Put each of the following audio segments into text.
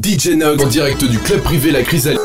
DJ Nog en direct du club privé La Chrysalide.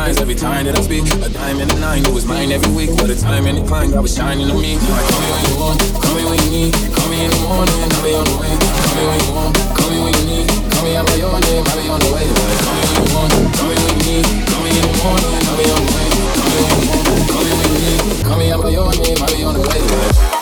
Times every time that I speak. A diamond and a nine, it was mine every week. What a time and a climb, God was shining on me. Like, call me when you want, call me when you need. Call me in the morning, I'll be on the way. Call me when you want, call me when you need. Call me out by your name, I'll be on the way. Like, call me when you want, call me when you need. Call me in the morning, I'll be on the way. Call me when you want, call me when you need. Call me out by your name, I'll be on the way. Like,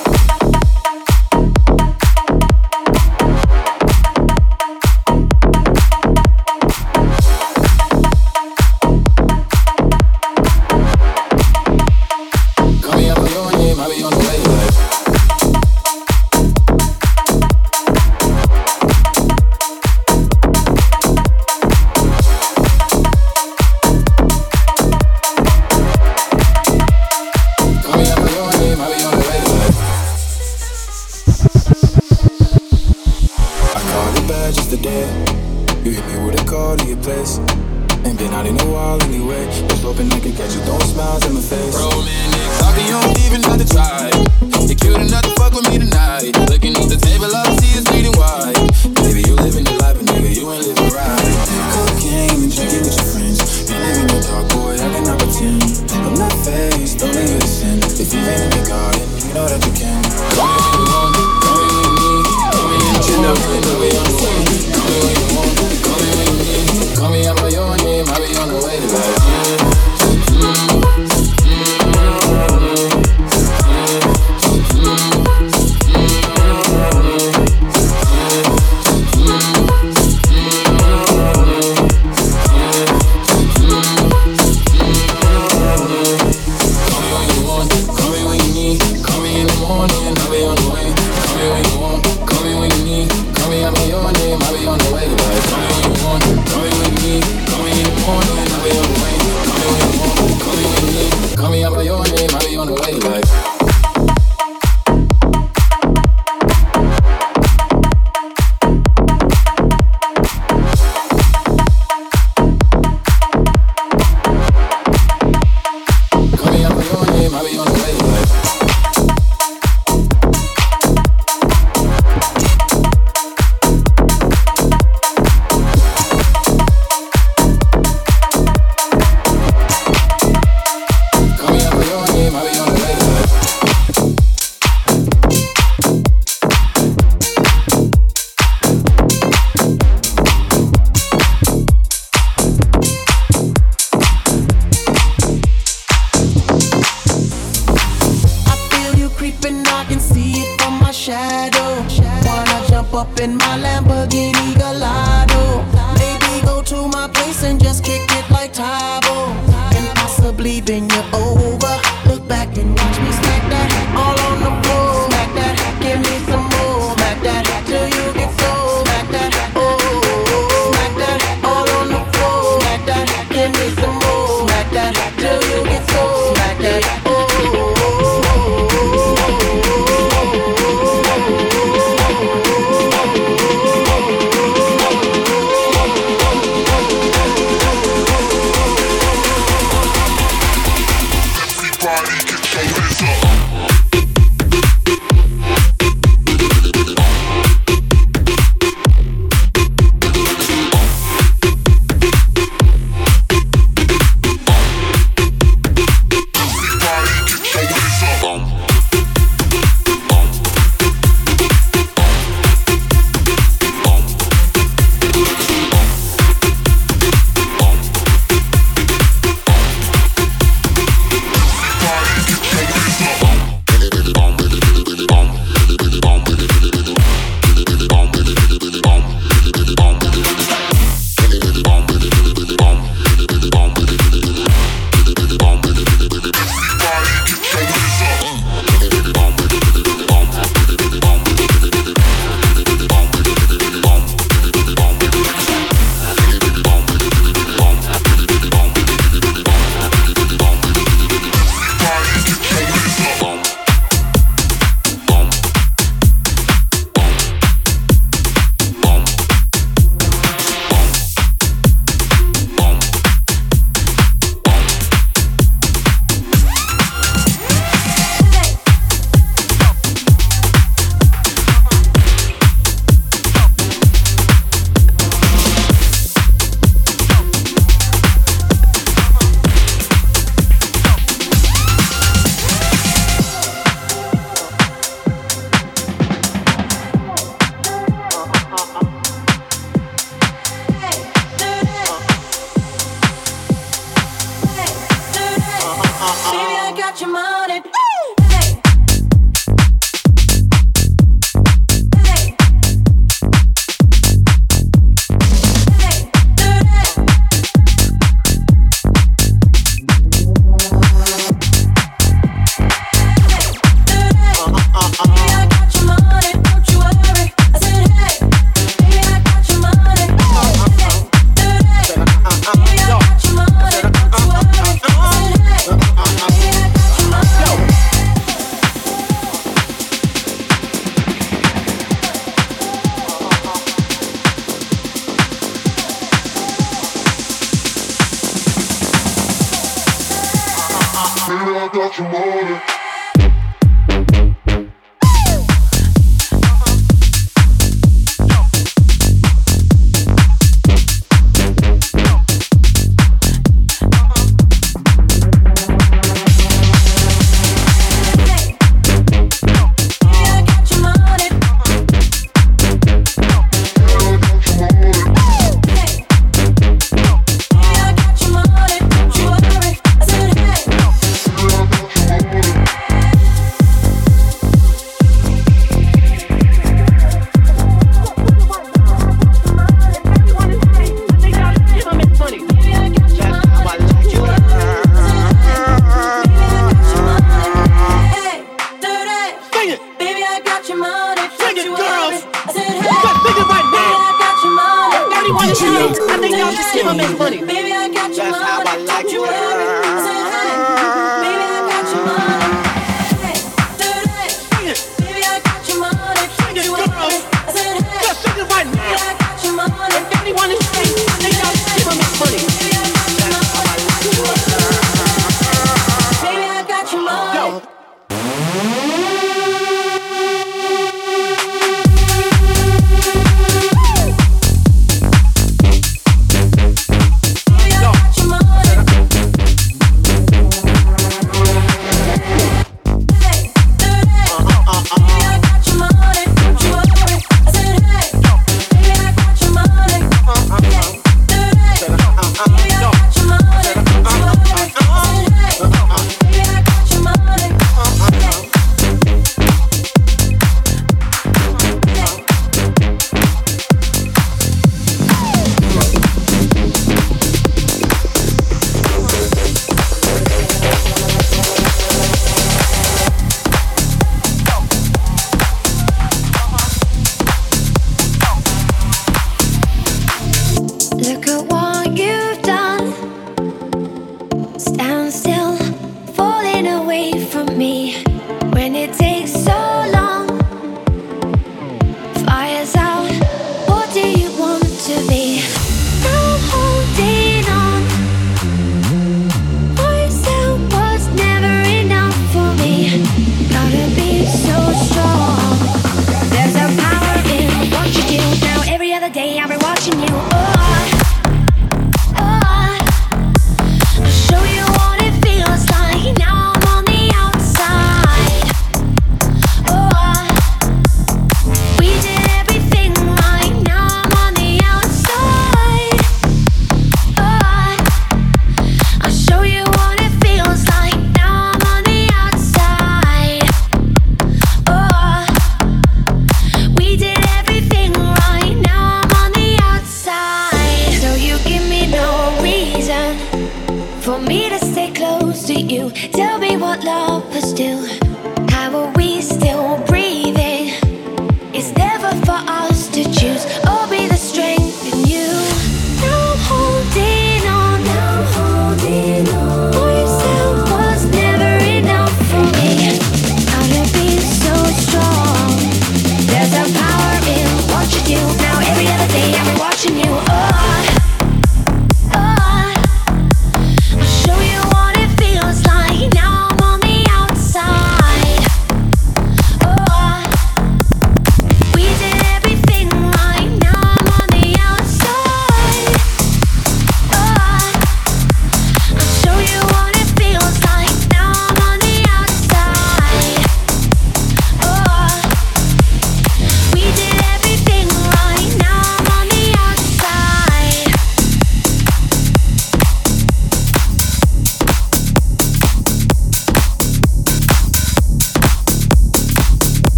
you me what Don't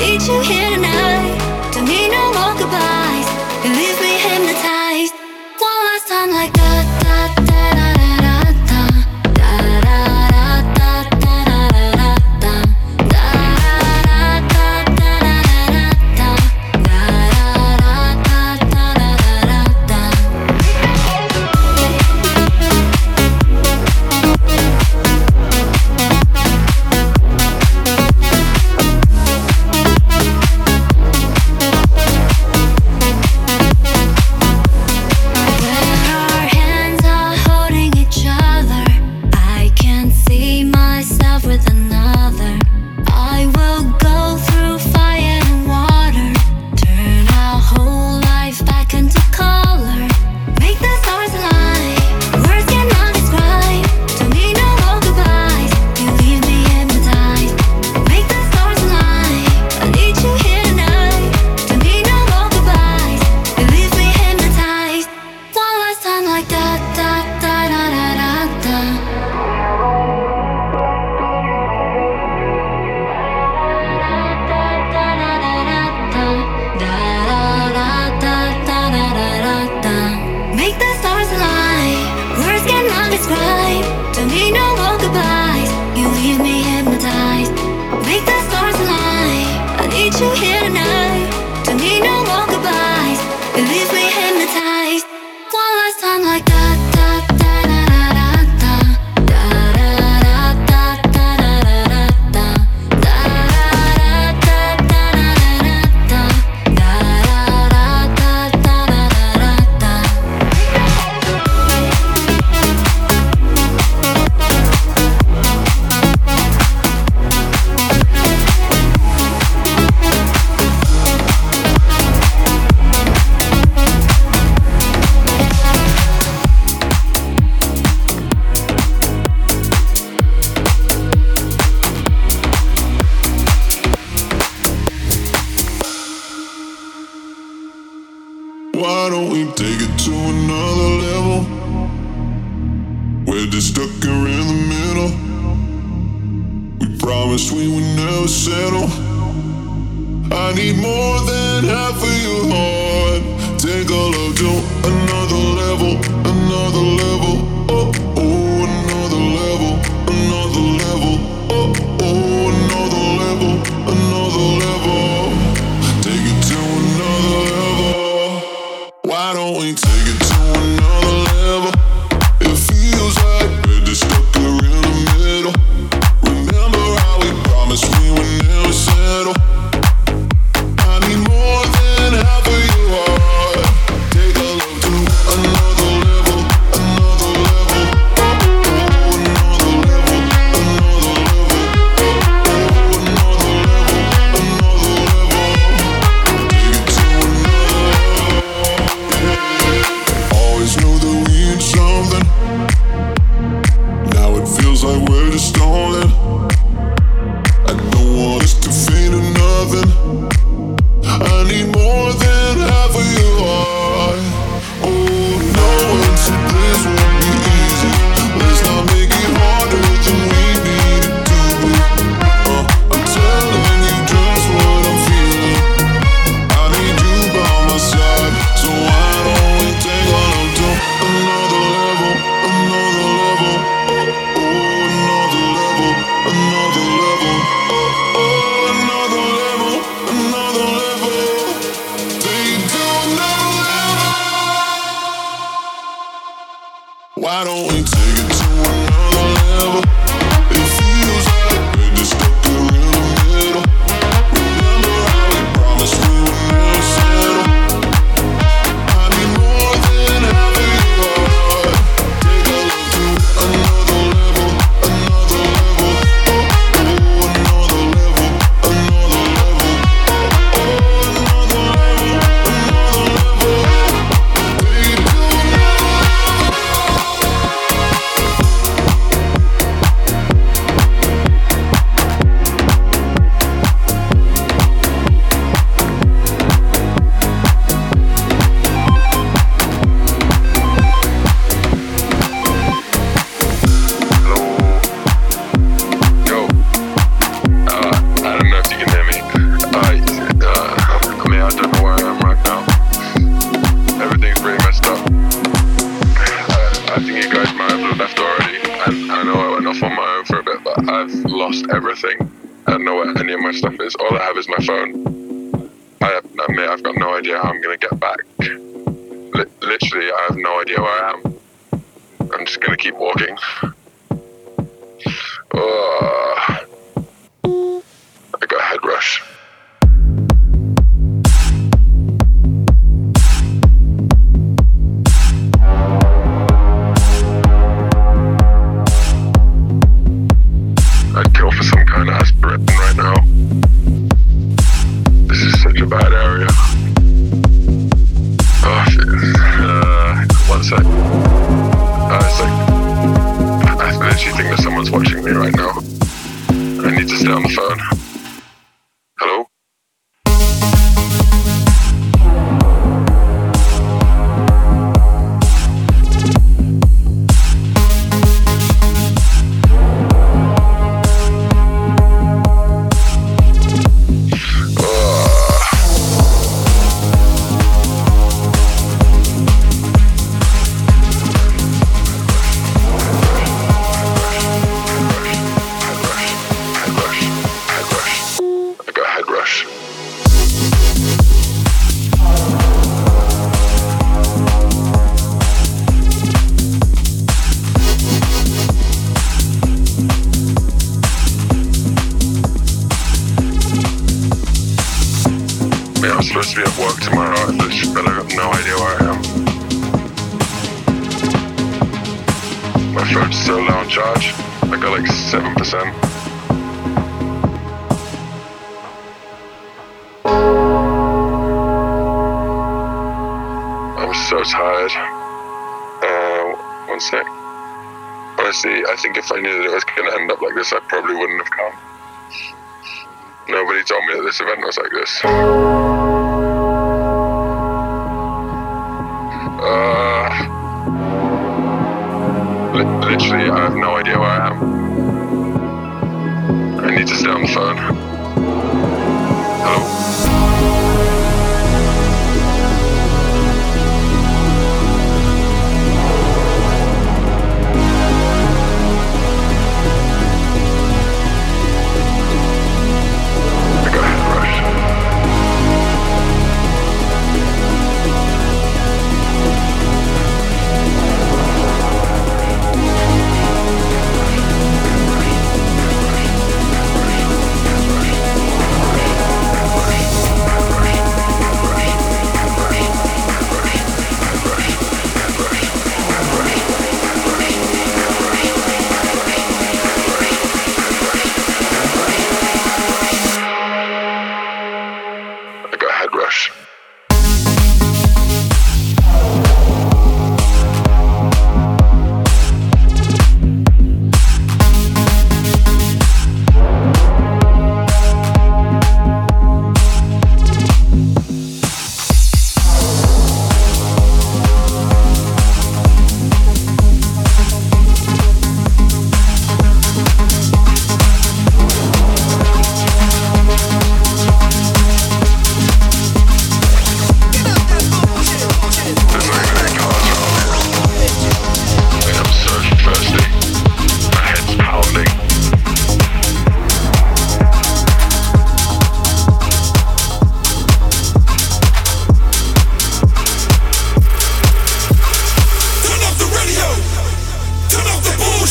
need. You hear me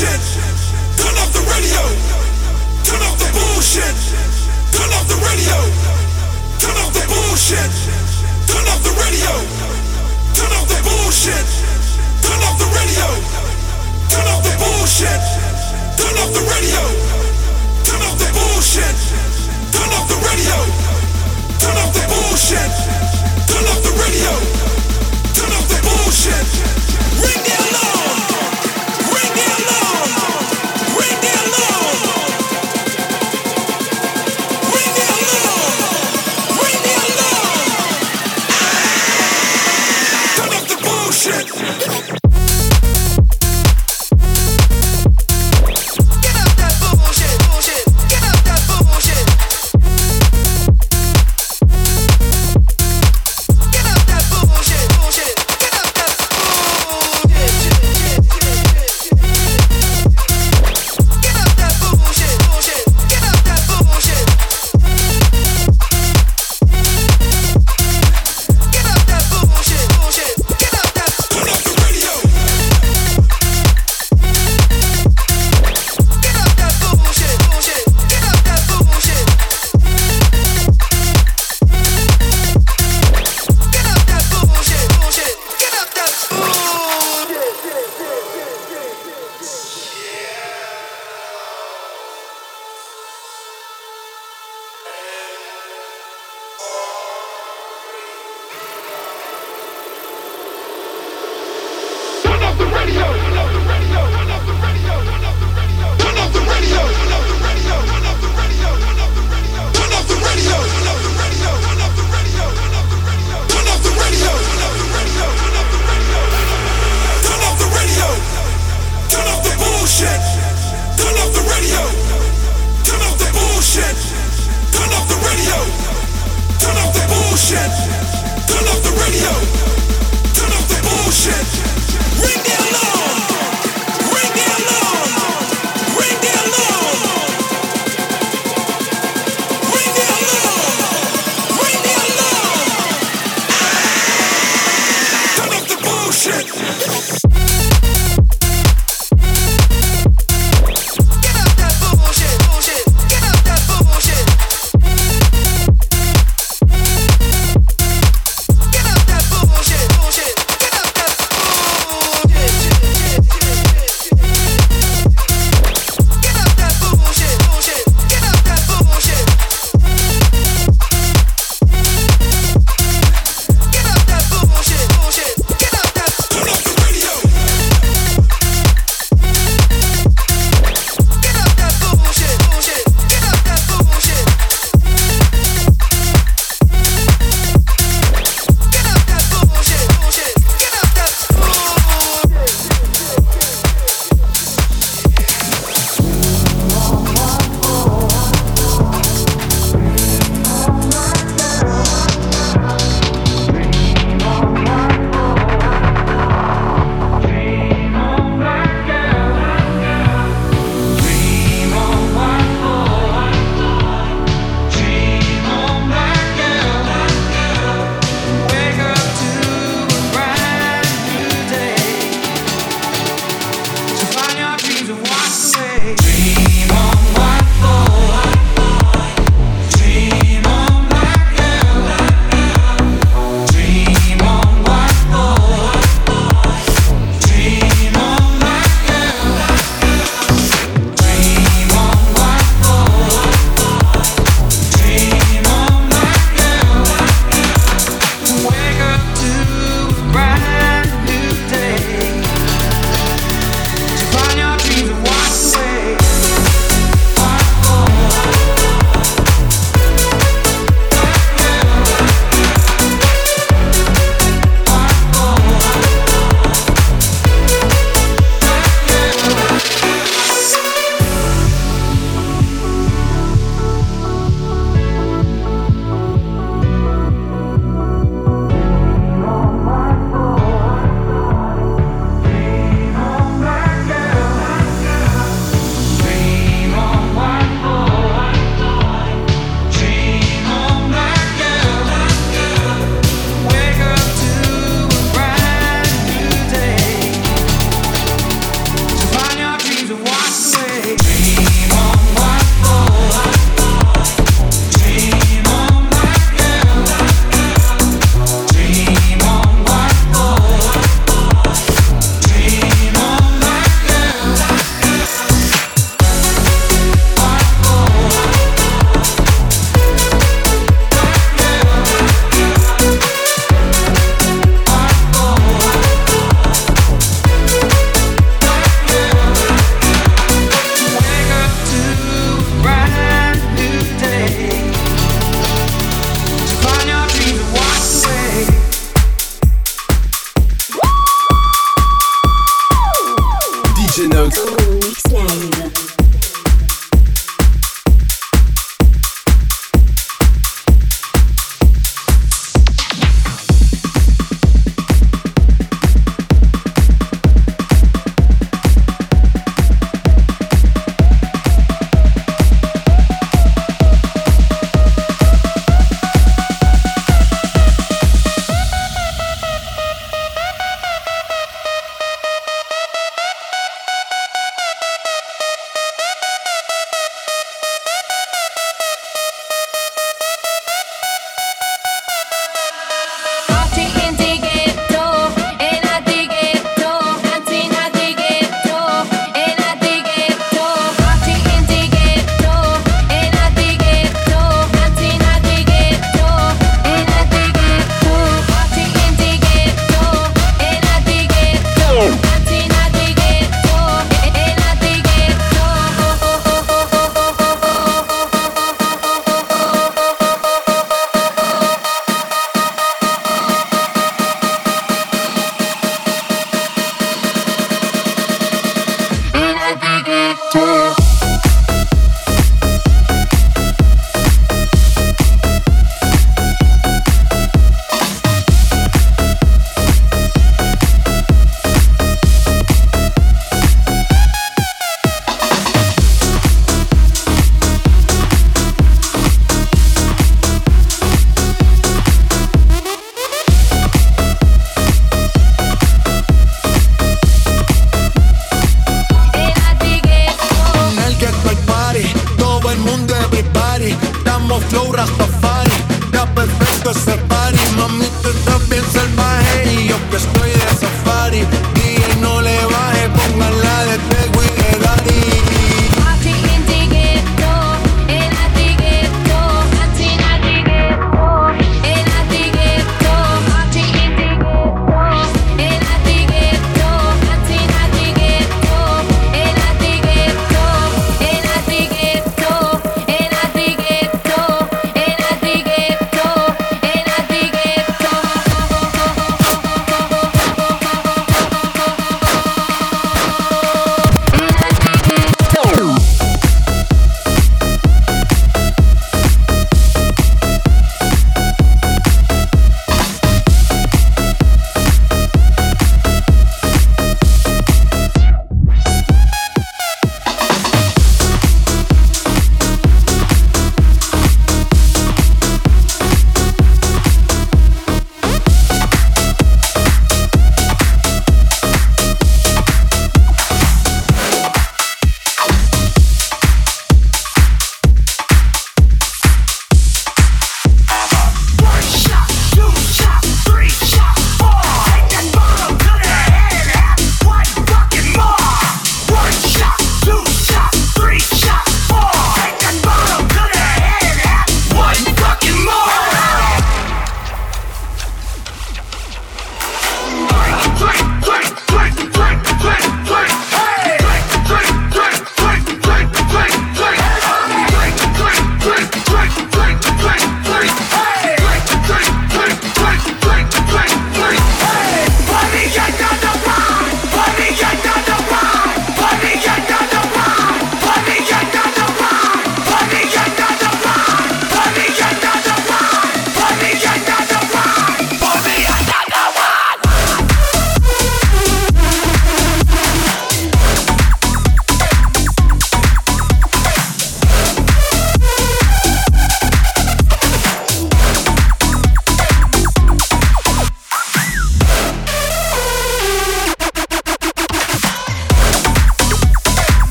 bullshit. Turn off the radio. Turn off the bullshit. Turn off the radio. Turn off the bullshit. Turn off the radio. Turn off the bullshit. Turn off the radio. Turn off the bullshit. Turn off the radio. Turn off the bullshit. Turn off the radio. Turn off the bullshit. Turn off the radio. Turn off the bullshit. Ring the alarm.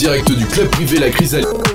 Direct du club privé La Chrysalide.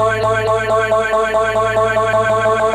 En direct du club privé La Chrysalide.